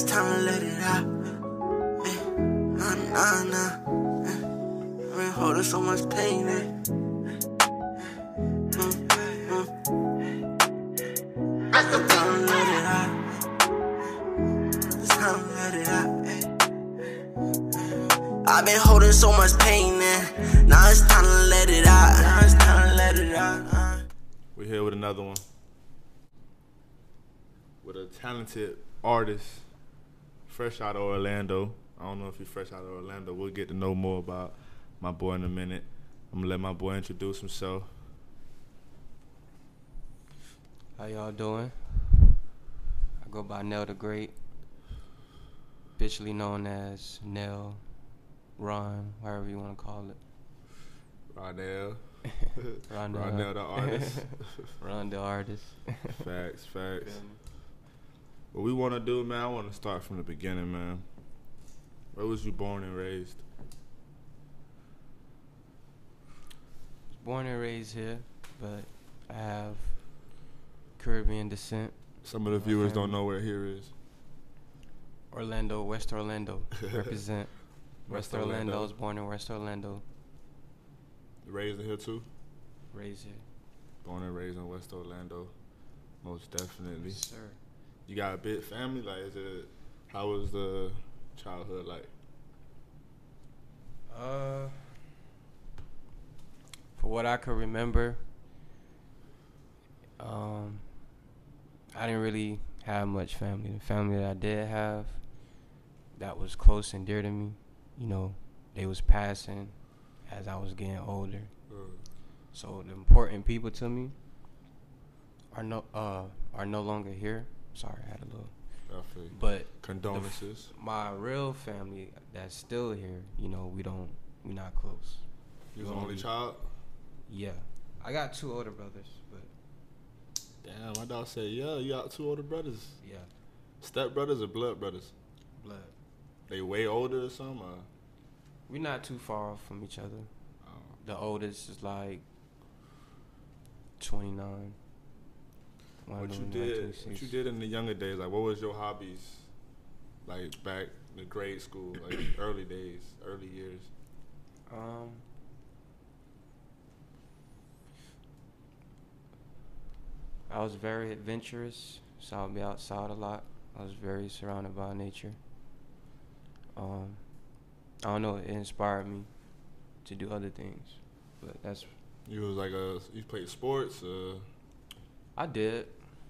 it's time to let it out. Eh, Nah, nah, nah. Eh, I've been holding so much pain. Eh. Mm, mm. It's time to let it out. It's time to let it out. eh. I've been holding so much pain in. Now it's time to let it out. Now it's time to let it out. uh. We're here with another one. With a talented artist, fresh out of Orlando. I don't know if he's fresh out of Orlando. We'll get to know more about my boy in a minute. I'm gonna let my boy introduce himself. How y'all doing? I go by Nell the Great, officially known as Nell, Ron, however you want to call it. Ronell. Ronell. Ronell the artist. Ron the artist. facts, facts. What we wanna do, man, I wanna start from the beginning, man. Where was you born and raised? Born and raised here, but I have Caribbean descent. Some of the viewers don't know where here is. Orlando, West Orlando, represent. West West Orlando. Orlando. I was born in West Orlando, Raised in here too? raised here. Born and raised in West Orlando. Most definitely. Yes, sir. You got a big family? Like, is it? How was the childhood like? Uh, for what I could remember, um, I didn't really have much family. The family that I did have, that was close and dear to me, you know, they was passing as I was getting older. So the important people to me are no uh are no longer here. Sorry, I had a little, I feel you. but Condolences. my real family that's still here, you know, we don't we're not close. You was the only child? Yeah. I got two older brothers, but Damn, my dog said, yeah, you got two older brothers. yeah, Step brothers or blood brothers? blood. They way older or something? Or? We're not too far off from each other. Oh. The oldest is like 29. What you did? What you did in the younger days? Like, what was your hobbies? Like back in grade school, like early days, early years. Um, I was very adventurous, so I would be outside a lot. I was very surrounded by nature. Um, I don't know, it inspired me to do other things, but that's You was like a you played sports. Uh, I did.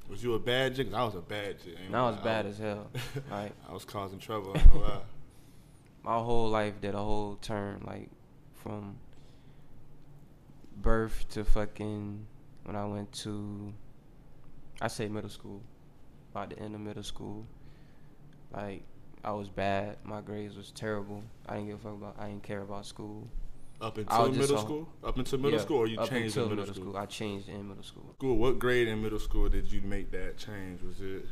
Was you a bad chick? I was a bad chick. I was bad lie. as hell. Like I was causing trouble. I ain't gonna lie. my whole life did a whole turn, like from birth to fucking when I went to, I say middle school, about the end of middle school. Like I was bad. My grades was terrible. I didn't give a fuck about. I didn't care about school. Up until middle school? Up until middle Yeah, school, or you up changed until in middle, school? school? I changed in middle school. School. What grade in middle school did you make that change? Was it,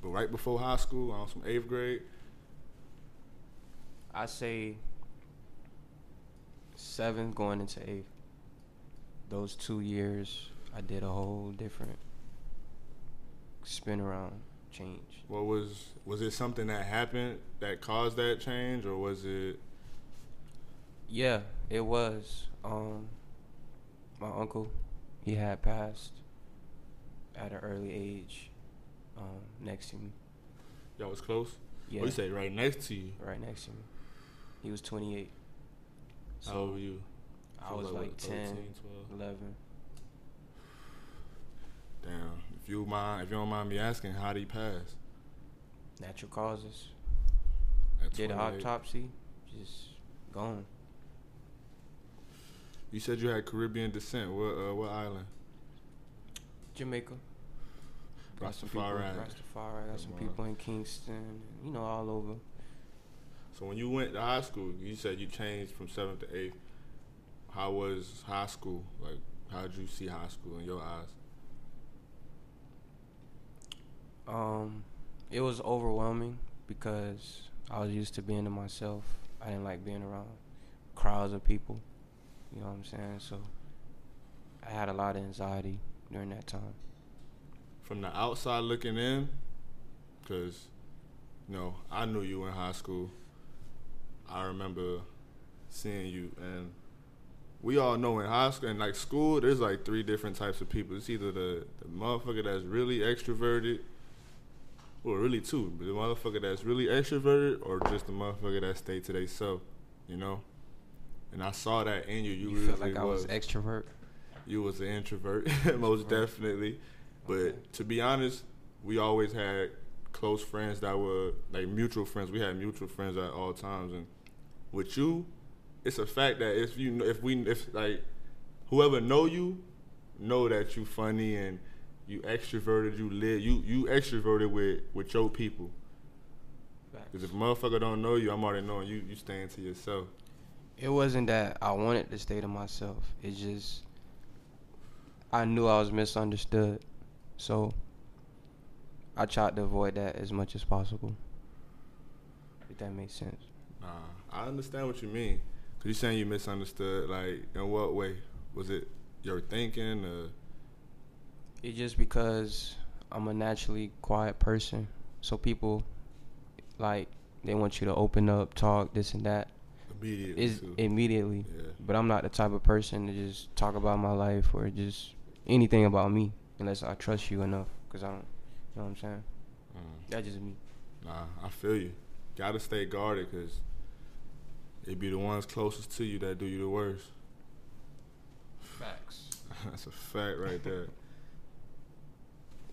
but right before high school, I was some eighth grade? I say seventh going into eighth. Those two years, I did a whole different spin around change. What was was it something that happened that caused that change, or was it? Yeah, it was. Um, my uncle, he had passed at an early age. Um, next to me. Y'all was close. Yeah, Oh, you say right next to you. right next to me. He was 28. How old were you? I So was what, like 10, 13, 12? 11. Damn. If you mind, if you don't mind me asking, how did he pass? Natural causes. Did an autopsy. Just gone. You said you had Caribbean descent. What uh, what island? Jamaica. Got some people. Rastafari. Got some people in Kingston. You know, all over. So when you went to high school, you said you changed from seventh to eighth. How was high school? Like, how did you see high school in your eyes? Um, it was overwhelming because I was used to being to myself. I didn't like being around crowds of people. You know what I'm saying? So I had a lot of anxiety during that time. From the outside looking in, because you know, I knew you in high school. I remember seeing you, and we all know in high school and like school, there's like three different types of people. It's either the, the motherfucker that's really extroverted, or really two, the motherfucker that's really extroverted, or just the motherfucker that stay to themselves, you know. And I saw that in you. You, You, really felt like I was was extrovert. you was an introvert, most definitely. But Okay. to be honest, we always had close friends that were like mutual friends. We had mutual friends at all times, and with you, it's a fact that if you if we if like whoever know you, know that you funny and you extroverted, you lit, you you extroverted with with your people. Cause if a motherfucker don't know you, I'm already knowing you. You staying to yourself. It wasn't that I wanted to stay to myself. It just I knew I was misunderstood. So I tried to avoid that as much as possible. If that makes sense. Nah, I understand what you mean. Cause you're saying you misunderstood. Like, in what way? Was it your thinking? Or It's just because I'm a naturally quiet person. So people like they want you to open up, talk, this and that. Immediately? Is too? immediately. yeah. But I'm not the type of person to just talk about my life or just anything about me unless I trust you enough. Cause I don't, you know what I'm saying? Mm. That's just me. Nah, I feel you. Gotta stay guarded, cause it be the ones closest to you that do you the worst. Facts. That's a fact right there.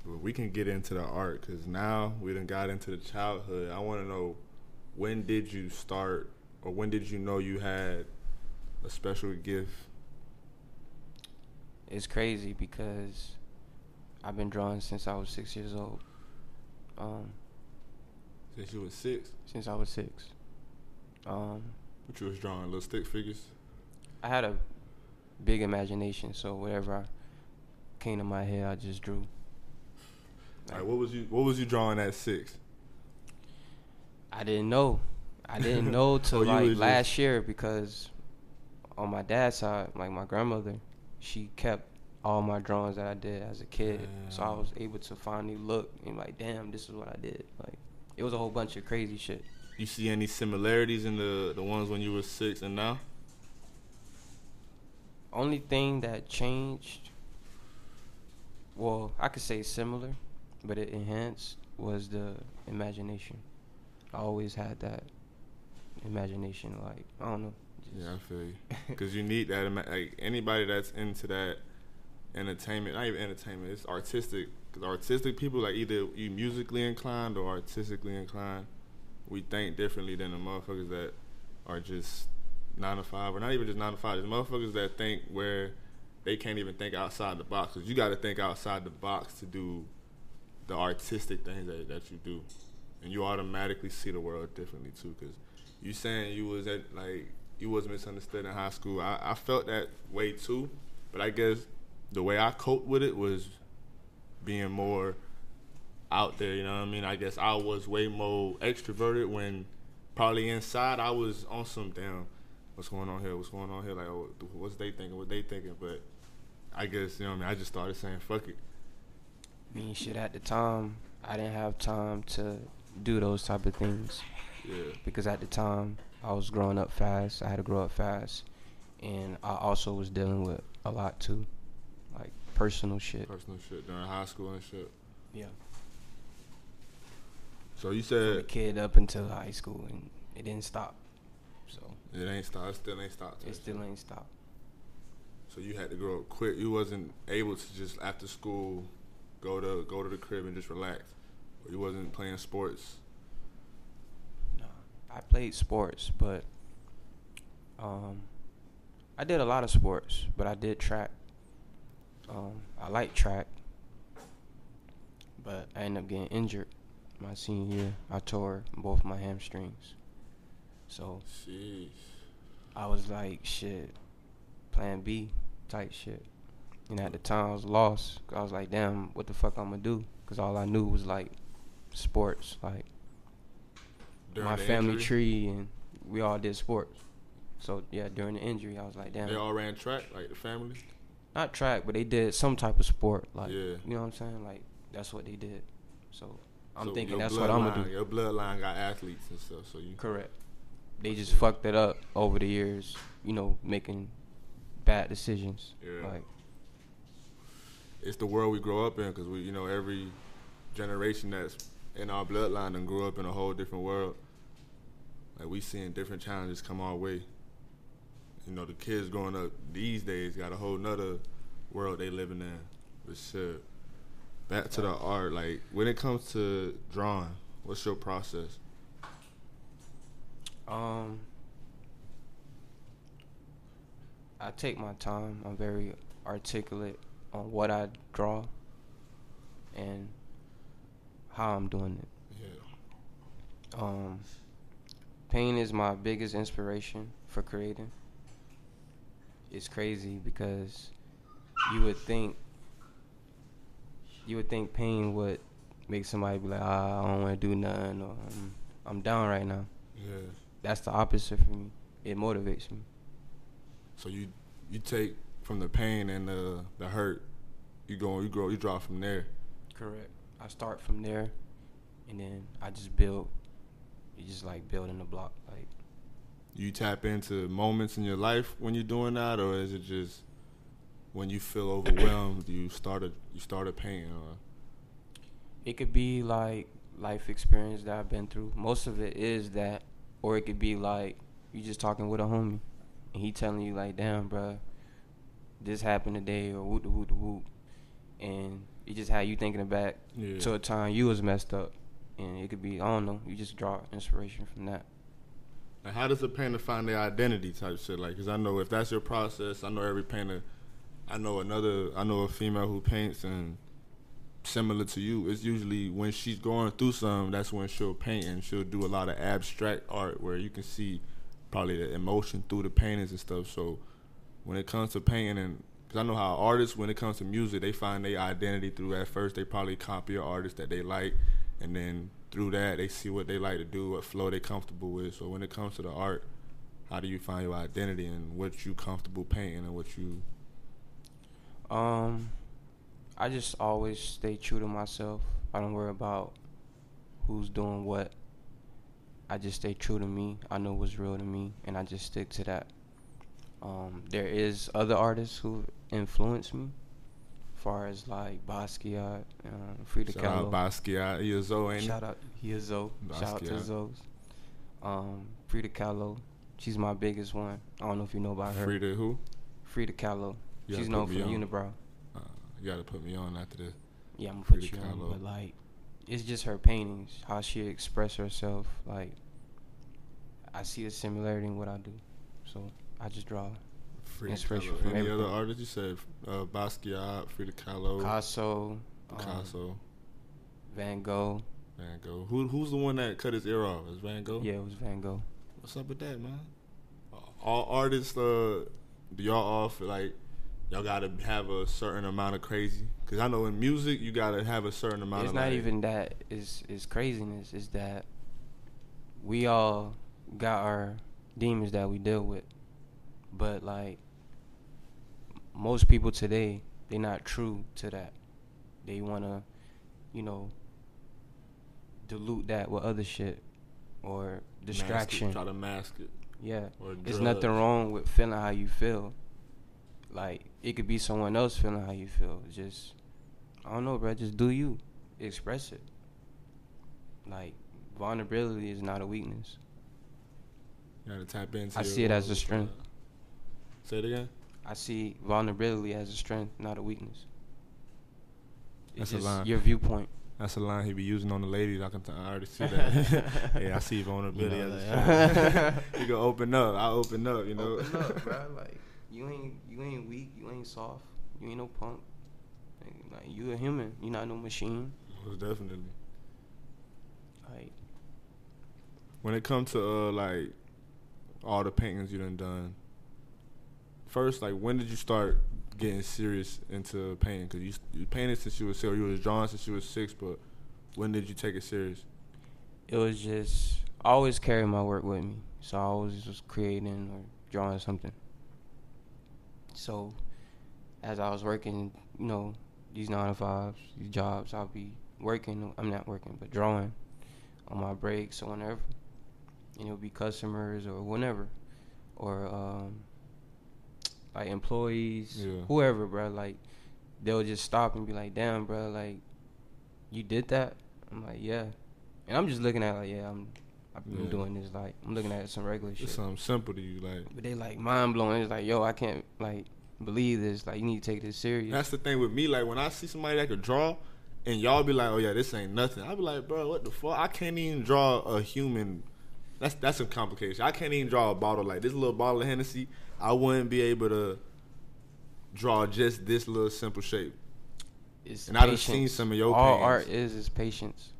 But we can get into the art because now we done got into the childhood. I want to know when did you start or when did you know you had a special gift? It's crazy because I've been drawing since I was six years old. Um, Since you was six, since I was six. Um, what you was drawing little stick figures. I had a big imagination, so whatever I came to my head, I just drew. All right, what was you what was you drawing at six? I didn't know. I didn't know till Oh, like last just- year because on my dad's side, like my grandmother, she kept all my drawings that I did as a kid. So I was able to finally look and like, damn, this is what I did. Like it was a whole bunch of crazy shit. You see any similarities in the the ones when you were six and now? Only thing that changed, well, I could say similar, but it enhanced was the imagination. I always had that imagination. Like I don't know. Yeah, I feel you. Because you need that. Like anybody that's into that entertainment, not even entertainment, it's artistic. Because artistic people, like either you musically inclined or artistically inclined, we think differently than the motherfuckers that are just nine to five, or not even just nine to five. The motherfuckers that think where they can't even think outside the box. Because you got to think outside the box to do the artistic things that, that you do, and you automatically see the world differently too. Because you saying you was at like you was misunderstood in high school. I, I felt that way too, but I guess the way I coped with it was being more out there. You know what I mean? I guess I was way more extroverted when probably inside I was on some damn. What's going on here? What's going on here? Like, oh, what's they thinking? What they thinking? But I guess you know what I mean. I just started saying fuck it. I mean, shit. At the time, I didn't have time to do those type of things Yeah. because at the time I was growing up fast. I had to grow up fast, and I also was dealing with a lot too, like personal shit. Personal shit during high school and shit. Yeah. So you From a said kid up until high school, and it didn't stop. So it ain't stopped. It still ain't stopped. it still ain't stopped. So you had to grow up quick. You wasn't able to just after school go to go to the crib and just relax. Or you wasn't playing sports. I played sports, but um, I did a lot of sports, but I did track. Um, I like track, but I ended up getting injured my senior year. I tore both my hamstrings, so Jeez. I was like, shit, Plan B type shit. And at the time, I was lost. I was like, damn, what the fuck I'm gonna do? Because all I knew was like sports, like During my family injury, tree, and we all did sports. So yeah, during the injury, I was like, damn, They all ran track, like the family. not track, but they did some type of sport, like Yeah. you know what I'm saying? Like that's what they did. So I'm So thinking that's what I'm gonna do. Your bloodline got athletes and stuff, so you Correct. They just fucked it up over the years, you know, making bad decisions. Yeah. Like, it's the world we grow up in because we, you know, every generation that's in our bloodline and grew up in a whole different world. Like we seeing different challenges come our way. You know, the kids growing up these days got a whole nother world they living in. But shit, back to the art. Like when it comes to drawing, what's your process? um, I take my time. I'm very articulate on what I draw and how I'm doing it. Yeah. Um, pain is my biggest inspiration for creating. It's crazy because you would think you would think pain would make somebody be like, ah, I don't want to do nothing, or I'm, I'm down right now. Yeah. That's the opposite for me. It motivates me. So you you take from the pain and the the hurt, you go you grow you draw from there. Correct. I start from there, and then I just build. You just like building a block, like you tap into moments in your life when you're doing that, or is it just when you feel overwhelmed, you started you started painting? Or it could be like life experience that I've been through. Most of it is that, or it could be like you just talking with a homie, and he telling you like, "Damn, bruh, this happened today," or "Whoop the whoop whoop," and it just had you thinking back Yeah. to a time you was messed up, and it could be I don't know. You just draw inspiration from that. like, how does a painter find their identity type shit? Like, cause I know if that's your process, I know every painter. I know another. I know a female who paints and similar to you. It's usually when she's going through something. That's when she'll paint and she'll do a lot of abstract art where you can see probably the emotion through the paintings and stuff. So when it comes to painting and because I know how artists, when it comes to music, they find their identity through at first they probably copy an artist that they like, and then through that they see what they like to do, what flow they comfortable with. So when it comes to the art, how do you find your identity and what you comfortable painting and what you Um, I just always stay true to myself. I don't worry about who's doing what. I just stay true to me. I know what's real to me, and I just stick to that. Um, there is other artists who influence me, far as like Basquiat, uh, Frida shout Kahlo. out Basquiat, Zoe, ain't? Shout out, he is Zoe. Shout out to. Zoe's. Um, Frida Kahlo, she's my biggest one. I don't know if you know about her. Frida who? Frida Kahlo. You she's known put from. Unibrow. Uh, you got to put me on after this. Yeah, I'm gonna put Frida you on, but like, it's just her paintings, how she express herself. Like, I see a similarity in what I do, so I just draw. Frida Inspiration Kahlo. from Any other artists? You said uh, Basquiat, Frida Kahlo, Picasso, um, Picasso, Van Gogh. Van Gogh. Who who's the one that cut his ear off? Is Van Gogh? Yeah, it was Van Gogh. What's up with that, man? All artists, uh, do y'all all feel like y'all gotta have a certain amount of crazy? Cause I know in music you gotta have a certain amount of It's of. not like- even that. It's it's craziness. It's that we all got our demons that we deal with, but like most people today, they're not true to that. They wanna, you know, dilute that with other shit or mask it, distraction. try to mask it. Yeah, Or there's nothing wrong with feeling how you feel. Like it could be someone else feeling how you feel. Just I don't know, bro. Just do you, express it. Like vulnerability is not a weakness. You gotta tap into. I see it as a own- uh, strength. Say it again. I see vulnerability as a strength, not a weakness. It's That's a line. your viewpoint. That's a line he be using on the ladies. I can. T- I already see that. yeah, I see vulnerability. You know as a that. strength. you can open up. I open up. You know. Open up, bro. Like you ain't you ain't weak. You ain't soft. You ain't no punk. Like you a human. You not no machine. Most definitely. Like When it comes to uh, like all the paintings you done done, first like when did you start getting serious into painting? Cause you you painted since you was six, you was drawing since you was six, but when did you take it serious? it was just I always carry my work with me, so I always was creating or drawing something. So as I was working, you know, these nine to fives, these jobs, I'll be working. I'm not working, but drawing on my breaks or whenever, and it'll be customers or whenever, or um, like employees, Yeah. whoever, bro. Like they'll just stop and be like, "Damn, bro, like you did that." I'm like, "Yeah," and I'm just looking at it like, "Yeah, I'm." I'm Yeah. doing this like I'm looking at some regular shit. It's something simple to you, like. But they like mind blowing. It's like, yo, I can't like believe this. Like, you need to take this serious. That's the thing with me. Like when I see somebody that could draw, and y'all be like, "Oh yeah, this ain't nothing." I be like, "Bro, what the fuck? I can't even draw a human." That's that's some complication. I can't even draw a bottle like this little bottle of Hennessy. I wouldn't be able to draw just this little simple shape. It's And I've seen some of your All paintings. art is is patience.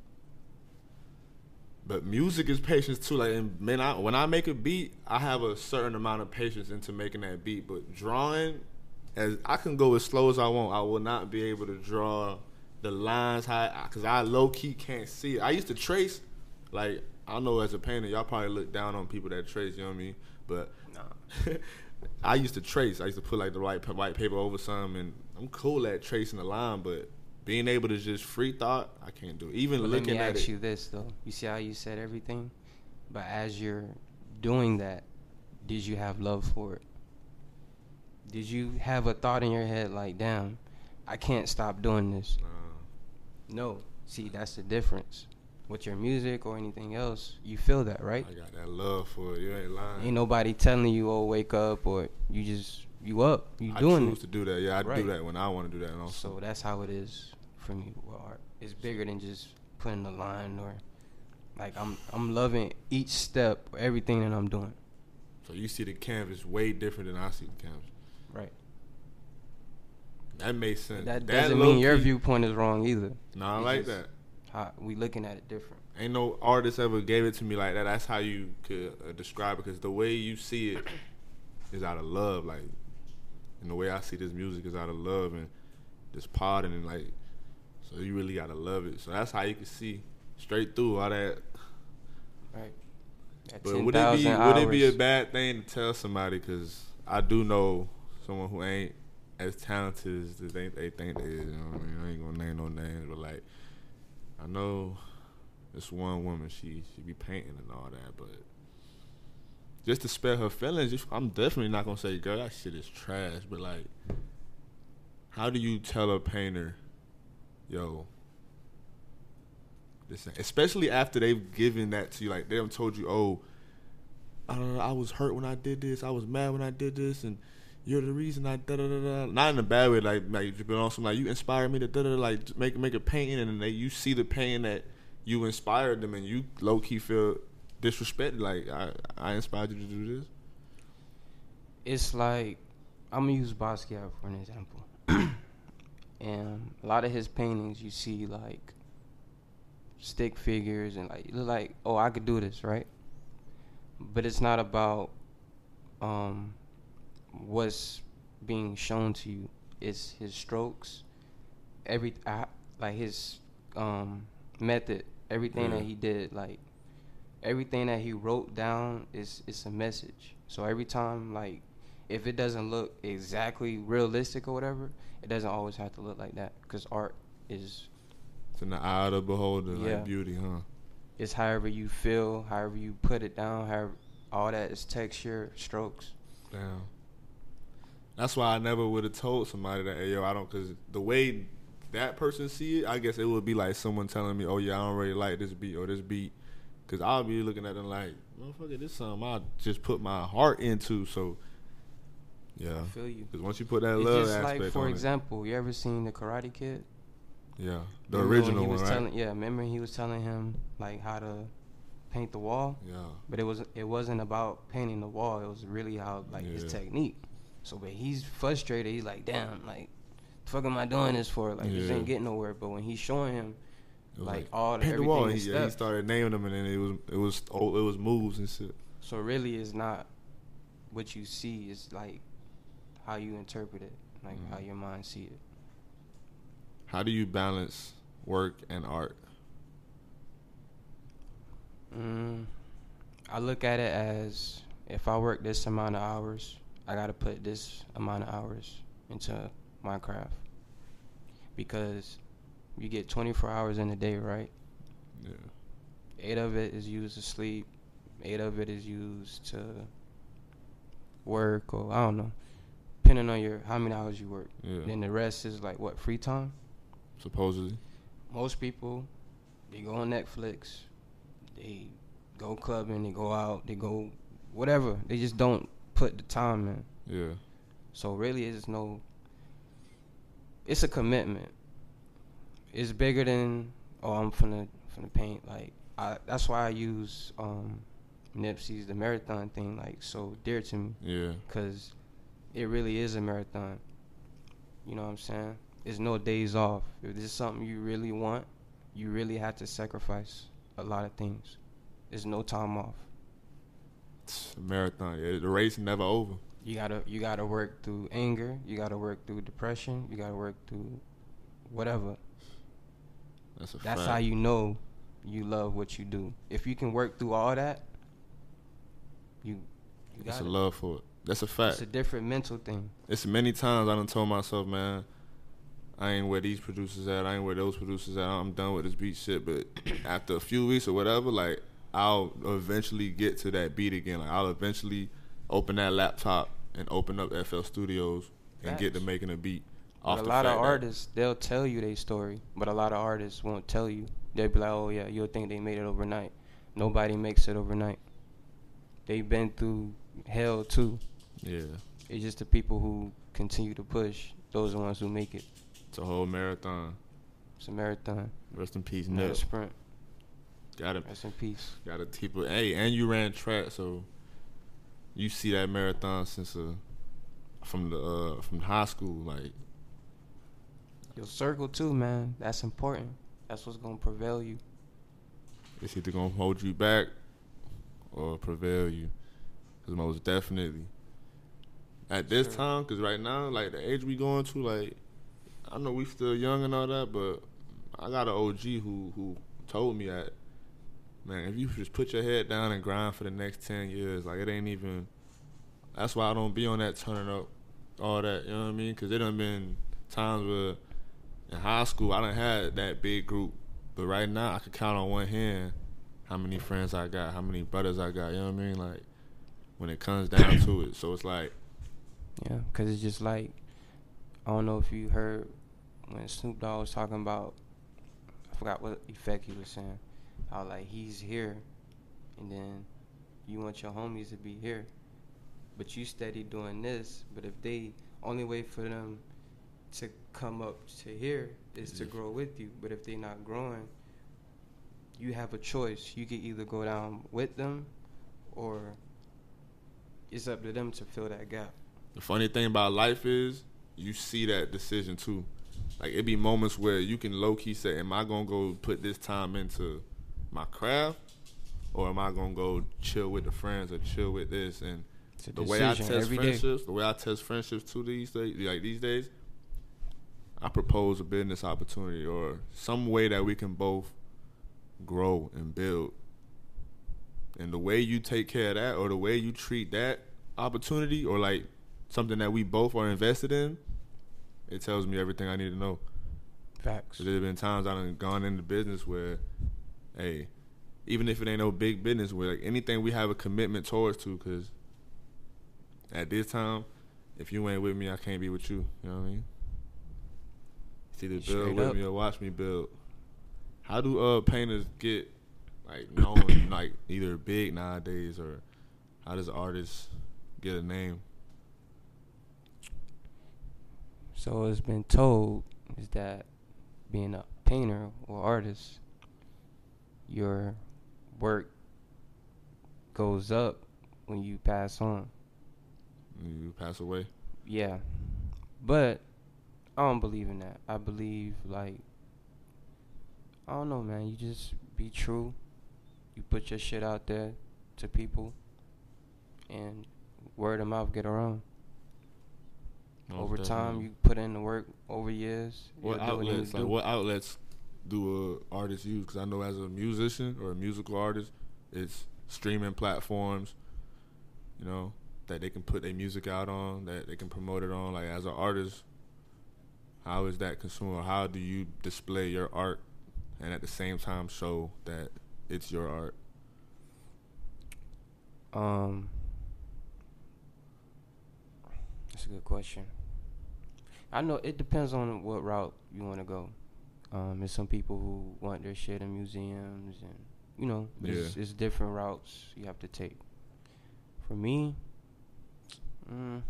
But music is patience too. Like, and man, I, when I make a beat, I have a certain amount of patience into making that beat. But drawing, as I can go as slow as I want, I will not be able to draw the lines high because I low key can't see it. I used to trace, like I know as a painter, y'all probably look down on people that trace. You know what I mean? But Nah. I used to trace. I used to put like the white white paper over some, and I'm cool at tracing the line, but. Being able to just free thought, I can't do. It. Even But let looking me at ask it, you this though. You see how you said everything, but as you're doing that, did you have love for it? Did you have a thought in your head like, "Damn, I can't stop doing this"? uh, No. See, that's the difference. With your music or anything else, you feel that, right? I got that love for it. You ain't lying. Ain't nobody telling you, "Oh, wake up," or you just you up, you I doing choose it. to do that. Yeah, I Right. do that when I want to do that. Also, So that's how it is for me with art. It's bigger than just putting a line or like I'm I'm loving each step, everything that I'm doing. so you see the canvas way different than I see the canvas. Right. That makes sense. That doesn't mean your viewpoint is wrong either. No, I like just that. How we looking at it different. Ain't no artist ever gave it to me like that. That's how you could uh, describe it because the way you see it is out of love. Like, and the way I see this music is out of love and this pod and like, so you really gotta love it. So that's how you can see straight through all that. Right. At But would it be 10,000 would it be a bad thing to tell somebody? Because I do know someone who ain't as talented as they think they think they is. You know what I mean? I ain't gonna name no names, but like I know this one woman. She she be painting and all that, but just to spare her feelings, I'm definitely not gonna say, "Girl, that shit is trash." But like, how do you tell a painter, "Yo"? This especially after they've given that to you, like they done told you, "Oh, I don't know, I was hurt when I did this. I was mad when I did this, and you're the reason I da da da da." Not in a bad way, like like but also like you inspired me to da da da, like make make a painting, and they, you see the painting that you inspired them, and you low key feel disrespected. Like I I inspired you to do this. it's like I'm gonna use Basquiat for an example. and a lot of his paintings, you see like stick figures and like look like, oh, I could do this, right? But it's not about um, what's being shown to you. is his strokes, every I, like his um, method, everything that he did, like everything that he wrote down is is a message. So every time like if it doesn't look exactly realistic or whatever, it doesn't always have to look like that because art is It's in the eye of the beholder, Yeah. like beauty, huh? It's however you feel, however you put it down, however all that is texture, strokes. Damn. That's why I never would have told somebody that, hey, yo, I don't, because the way that person see it, I guess it would be like someone telling me, oh, yeah, I don't really like this beat or this beat. Because I'll be looking at them like, motherfucker, this something I just put my heart into. So, yeah. I feel you. Because once you put that It's love just aspect like, for example, you ever seen the Karate Kid? Yeah. The Remember original he one, was right? telling, yeah, remember he was telling him like how to paint the wall, yeah. but it was it wasn't about painting the wall. It was really how like his technique. So, but he's frustrated. He's like, damn, like, the fuck am I doing this for? Like, this Yeah. ain't getting nowhere. But when he's showing him was like, all the the everything wall. he, yeah, he started naming them, and then it was it was oh, it was moves and shit. So really, it's not what you see. It's like how you interpret it, like how Mhm. your mind see it. How do you balance work and art? Mm, I look at it as if I work this amount of hours, I gotta put this amount of hours into my craft because you get 24 hours in a day, right? Yeah. Eight of it is used to sleep. Eight of it is used to work, or I don't know, depending on your how many hours you work. Yeah. Then the rest is like what free time. Supposedly. Most people, they go on Netflix, they go clubbing, they go out, they go whatever. They just don't put the time in. Yeah. So really, it's no. It's a commitment. It's bigger than oh I'm finna finna paint like I. That's why I use um, Nipsey's the marathon thing like so dear to me Yeah. because it really is a marathon. You know what I'm saying? There's no days off. If this is something you really want, you really have to sacrifice a lot of things. There's no time off. It's a marathon. Yeah, the race never over. You gotta you gotta work through anger. You gotta work through depression. You gotta work through whatever. That's a fact That's fact. how you know you love what you do. If you can work through all that, you you That's got a it. love for it. That's a fact. It's a different mental thing. It's many times I done told myself, man, I ain't where these producers at. I ain't where those producers at. I'm done with this beat shit. But after a few weeks or whatever, like I'll eventually get to that beat again. Like I'll eventually open that laptop and open up FL Studios and get to making a beat. But Off a lot of fact that- artists, they'll tell you their story, but a lot of artists won't tell you. They'll be like, "Oh yeah, you'll think they made it overnight." Nobody makes it overnight. They've been through hell too. Yeah, It's just the people who continue to push. Those are the ones who make it. it's a whole marathon. It's a marathon, Rest in peace, not a Nip. sprint. Got to Rest in peace. got to keep it. Hey, and you ran track, so you see that marathon since uh from the uh from high school, like. Your circle too, man. That's important. That's what's gonna prevail you. It's either gonna hold you back or prevail you. Cause most definitely at this Sure. time, cause right now, like the age we going to, like I know we still young and all that, but I got an OG who who told me that man, if you just put your head down and grind for the next ten years, like it ain't even. That's why I don't be on that turning up, all that. You know what I mean? Cause it done been times where in high school I done had that big group, but right now I could count on one hand how many friends I got, how many brothers I got. You know what I mean? Like when it comes down to it, so it's like Yeah, cause it's just like I don't know if you heard when Snoop Dogg was talking about I forgot what effect he was saying. How like he's here, and then you want your homies to be here, but you steady doing this. But if they only way for them to come up to here is to grow with you. But if they're not growing, you have a choice. You can either go down with them, or it's up to them to fill that gap. The funny thing about life is you see that decision too. Like it be moments where you can low key say, "Am I gonna go put this time into my craft, or am I gonna go chill with the friends or chill with this?" And the way I test every day. friendships, the way I test friendships too these days, like these days, I propose a business opportunity or some way that we can both grow and build. And the way you take care of that, or the way you treat that opportunity, or like something that we both are invested in, it tells me everything I need to know. Facts. There's been times I've gone into business where, hey, even if it ain't no big business, where like anything we have a commitment towards to, because at this time, if you ain't with me, I can't be with you. You know what I mean? It's either build Straight with up. me or watch me build. How do uh painters get like known like either big nowadays or how does artists get a name? So it's been told is that being a painter or artist, your work goes up when you pass on. You pass away. Yeah. But I don't believe in that. I believe like I don't know, man. You just be true. You put your shit out there to people and word of mouth get around. Most over time you put in the work over years. What you'll do what you outlets? Like do. what outlets do a artist use? Because I know as a musician or a musical artist, it's streaming platforms. You know that they can put their music out on, that they can promote it on. Like as an artist, How is that consumer? How do you display your art and at the same time show that it's your art? Um, that's a good question. I know it depends on what route you want to go. Um, there's some people who want their shit in museums, and you know, it's, Yeah. it's different routes you have to take. For me, mm,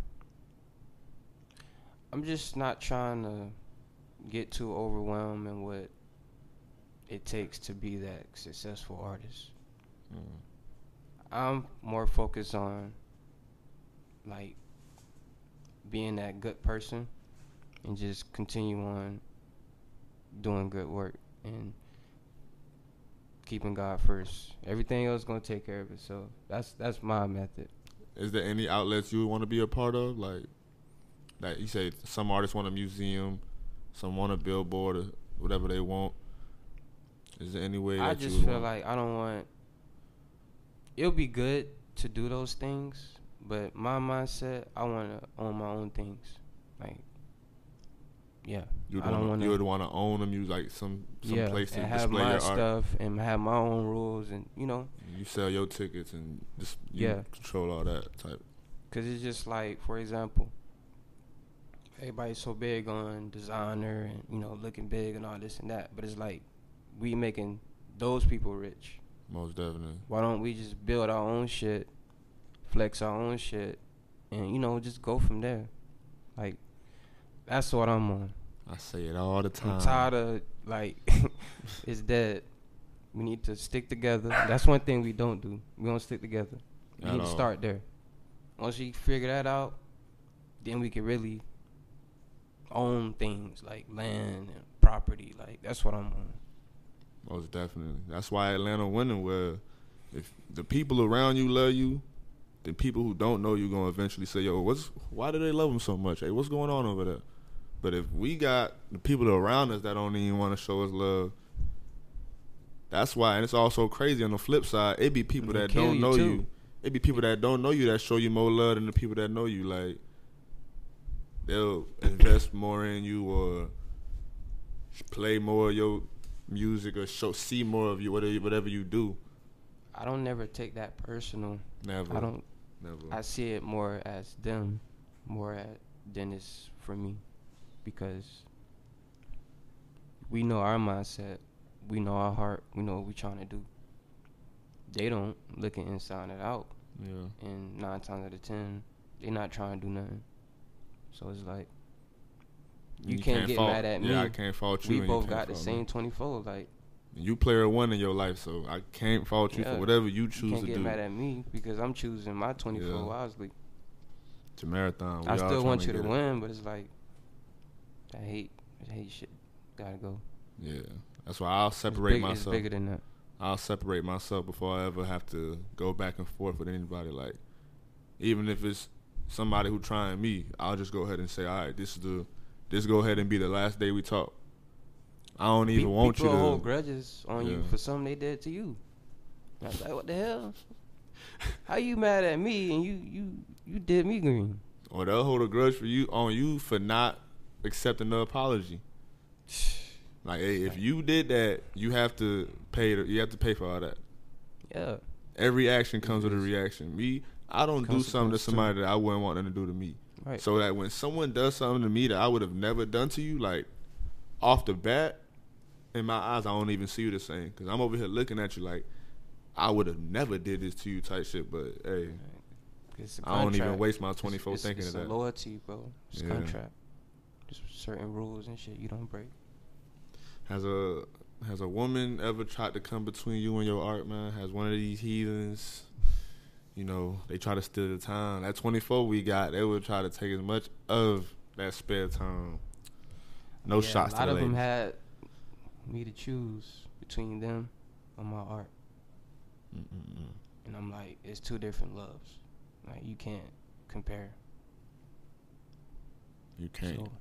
I'm just not trying to get too overwhelmed in what it takes to be that successful artist. Mm. I'm more focused on like being that good person and just continue on doing good work and keeping God first. Everything else gonna take care of it. So that's that's my method. Is there any outlets you want to be a part of? Like, like you say, some artists want a museum, some want a billboard, or whatever they want. Is there any way I just feel want- like I don't want. It'll be good to do those things, but my mindset, I want to own my own things. Like, yeah, you would I don't wanna, you would want to own them, use like some some yeah, place to and have display my your art. stuff and have my own rules, and you know, You sell your tickets and just you Yeah. control all that type. Cause it's just like, for example, everybody's so big on designer and you know looking big and all this and that, but it's like we making those people rich. Most definitely. Why don't we just build our own shit, flex our own shit, and you know just go from there? Like that's what I'm on. I say it all the time. I'm tired of like it's dead. We need to stick together. That's one thing we don't do. We don't stick together. We At need to start there. Once you figure that out, then we can really own things like land and property. Like that's what I'm on. Most definitely. That's why Atlanta winning. Where if the people around you love you, the people who don't know you gonna eventually say, "Yo, what's why do they love him so much? Hey, what's going on over there?" But if we got the people around us that don't even want to show us love, that's why. And it's also crazy on the flip side. It be people that don't you, know too. you. It be people that don't know you that show you more love than the people that know you. Like they'll invest more in you or play more of your music or show see more of you whatever whatever you do. I don't never take that personal. Never. I don't. Never. I see it more as them, more at than it's for me, because we know our mindset, we know our heart, we know what we're trying to do. They don't looking inside it out, yeah. and nine times out of ten, they're not trying to do nothing. So it's like you, can't, get fault, mad at me. yeah, me. I can't fault you. we you both can't got the same twenty four. Like You player one in your life, so I can't fault you Yeah. for whatever you choose you choose can't to get do. mad at me because I'm choosing my twenty four Yeah. wisely. It's a marathon. We I still want you to it. win, but it's like I hate, I hate shit. Gotta go. Yeah, that's why I'll It's separate big- myself. It's bigger than that. I'll separate myself before I ever have to go back and forth with anybody. Like, even if it's somebody who trying me, I'll just go ahead and say, all right, this is the, this go ahead and be the last day we talk. I don't even Pe- want you to. hold grudges on you for something they did to you. I was like, what the hell? How you mad at me and you you you did me green? or they'll hold a grudge for you on you for not accepting the apology. Like, hey, if you did that, you have to pay. The, you have to pay for all that. Yeah, Every action comes with a reaction. Me, I don't do something to somebody that I wouldn't want them to do to me. right. So that when someone does something to me that I would have never done to you, like off the bat, in my eyes, I don't even see you the same. Cause I'm over here looking at you like I would have never did this to you, type shit. But hey, It's I don't even waste my It's- 24 it's, thinking it's of that. loyalty, bro. It's Yeah. contract. Just certain rules and shit you don't break. Has a has a woman ever tried to come between you and your art, man? Has one of these heathens, you know, they try to steal the time. That 24 we got, they would try to take as much of that spare time. No Yeah, shots A lot of them had me to choose between them and my art, Mm-mm-mm. and I'm like, it's two different loves. Like you can't compare. You can't. So,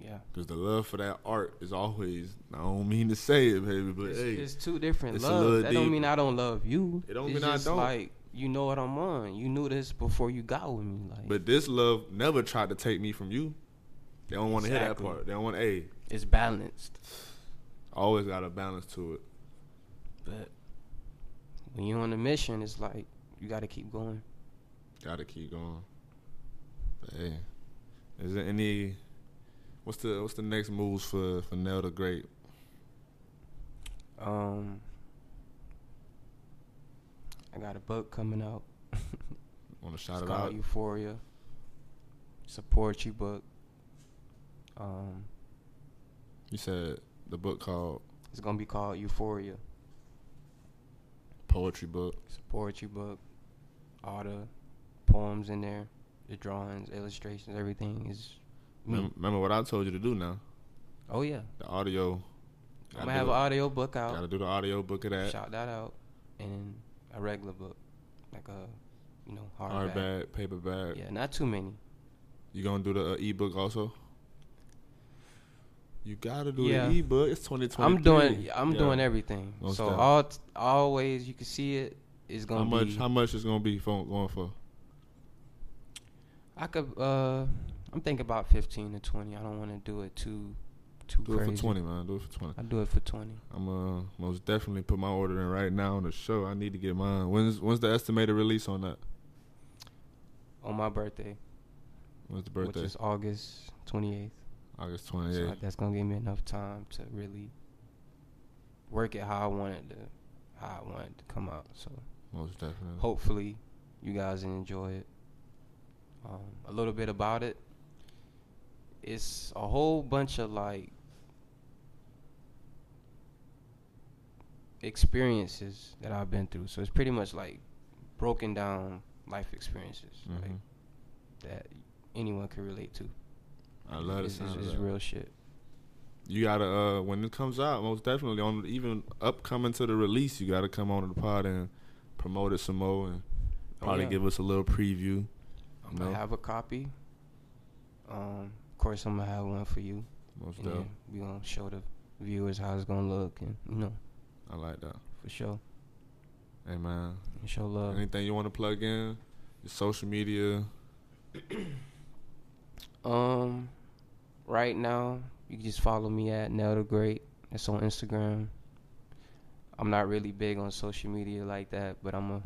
yeah. Because the love for that art is always, I don't mean to say it, baby, but It's, hey, it's two different it's loves. That don't mean I don't love you. It don't It's mean I don't. Like you know what I'm on. You knew this before you got with me. Like but this love never tried to take me from you. They don't want to hear that part. They don't want. Hey, It's balanced, always got a balance to it. but when you're on a mission, it's like you got to keep going. Gotta keep going. But hey, is there any? What's the What's the next moves for for Nell the Great? Um, I got a book coming out. Want to shout it's it called out? Euphoria. It's a poetry book. Um, You said the book called it's gonna be called Euphoria. poetry book. It's a poetry book. All the poems in there, the drawings, illustrations, everything is. Remember, remember what I told you to do now? Oh yeah, The audio. I'm gonna have an audio book out. Got to do the audio book of that. Shout that out, and a regular book, like a, you know, hardback. Hardback, paperback. Yeah, not too many. You gonna do the uh, ebook also? You gotta do Yeah. the ebook. It's 2020. I'm doing, I'm Yeah. doing everything. So all, t- all ways you can see it is gonna How much? be. How much is gonna be for, going for? I could, uh, I'm thinking about 15 to 20. I don't want to do it too, too Do crazy. it for 20, man. Do it for 20. I do it for 20. I'm uh most definitely put my order in right now on the show. I need to get mine. When's When's the estimated release on that? on my birthday, When's the birthday? which is August 28th. August So 28th. that's gonna give me enough time to really work it how I want it to, how I want it to come out. So most definitely. hopefully, you guys enjoy it. Um, a little bit about it. It's a whole bunch of like experiences that I've been through. So it's pretty much like broken down life experiences like, Mhm. that anyone can relate to. I love the it's, sound it's, it's real shit. You gotta uh when it comes out, most definitely on even upcoming to the release, you gotta come on to the pod and promote it some more and Oh, probably yeah. give us a little preview. I'm gonna have a copy. Um, course, I'm gonna have one for you. Most And we gonna show the viewers how it's gonna look, and you know, I like that. for sure, Hey man, and show love. anything you want to plug in? Your social media. Um, right now, you can just follow me at Nell the Great. That's on Instagram. I'm not really big on social media like that, but I'm a,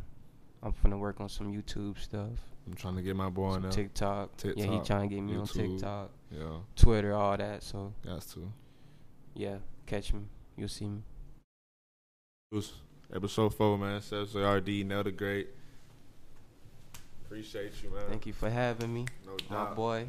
I'm finna work on some YouTube stuff, I'm trying to get my boy on there. TikTok. Yeah, he trying to get me on TikTok, Yeah, Twitter, all that. So got to. yeah, catch me. You'll see me. It was episode four, man. Says RD, Nell the Great. Appreciate you, man. Thank you for having me, No my boy.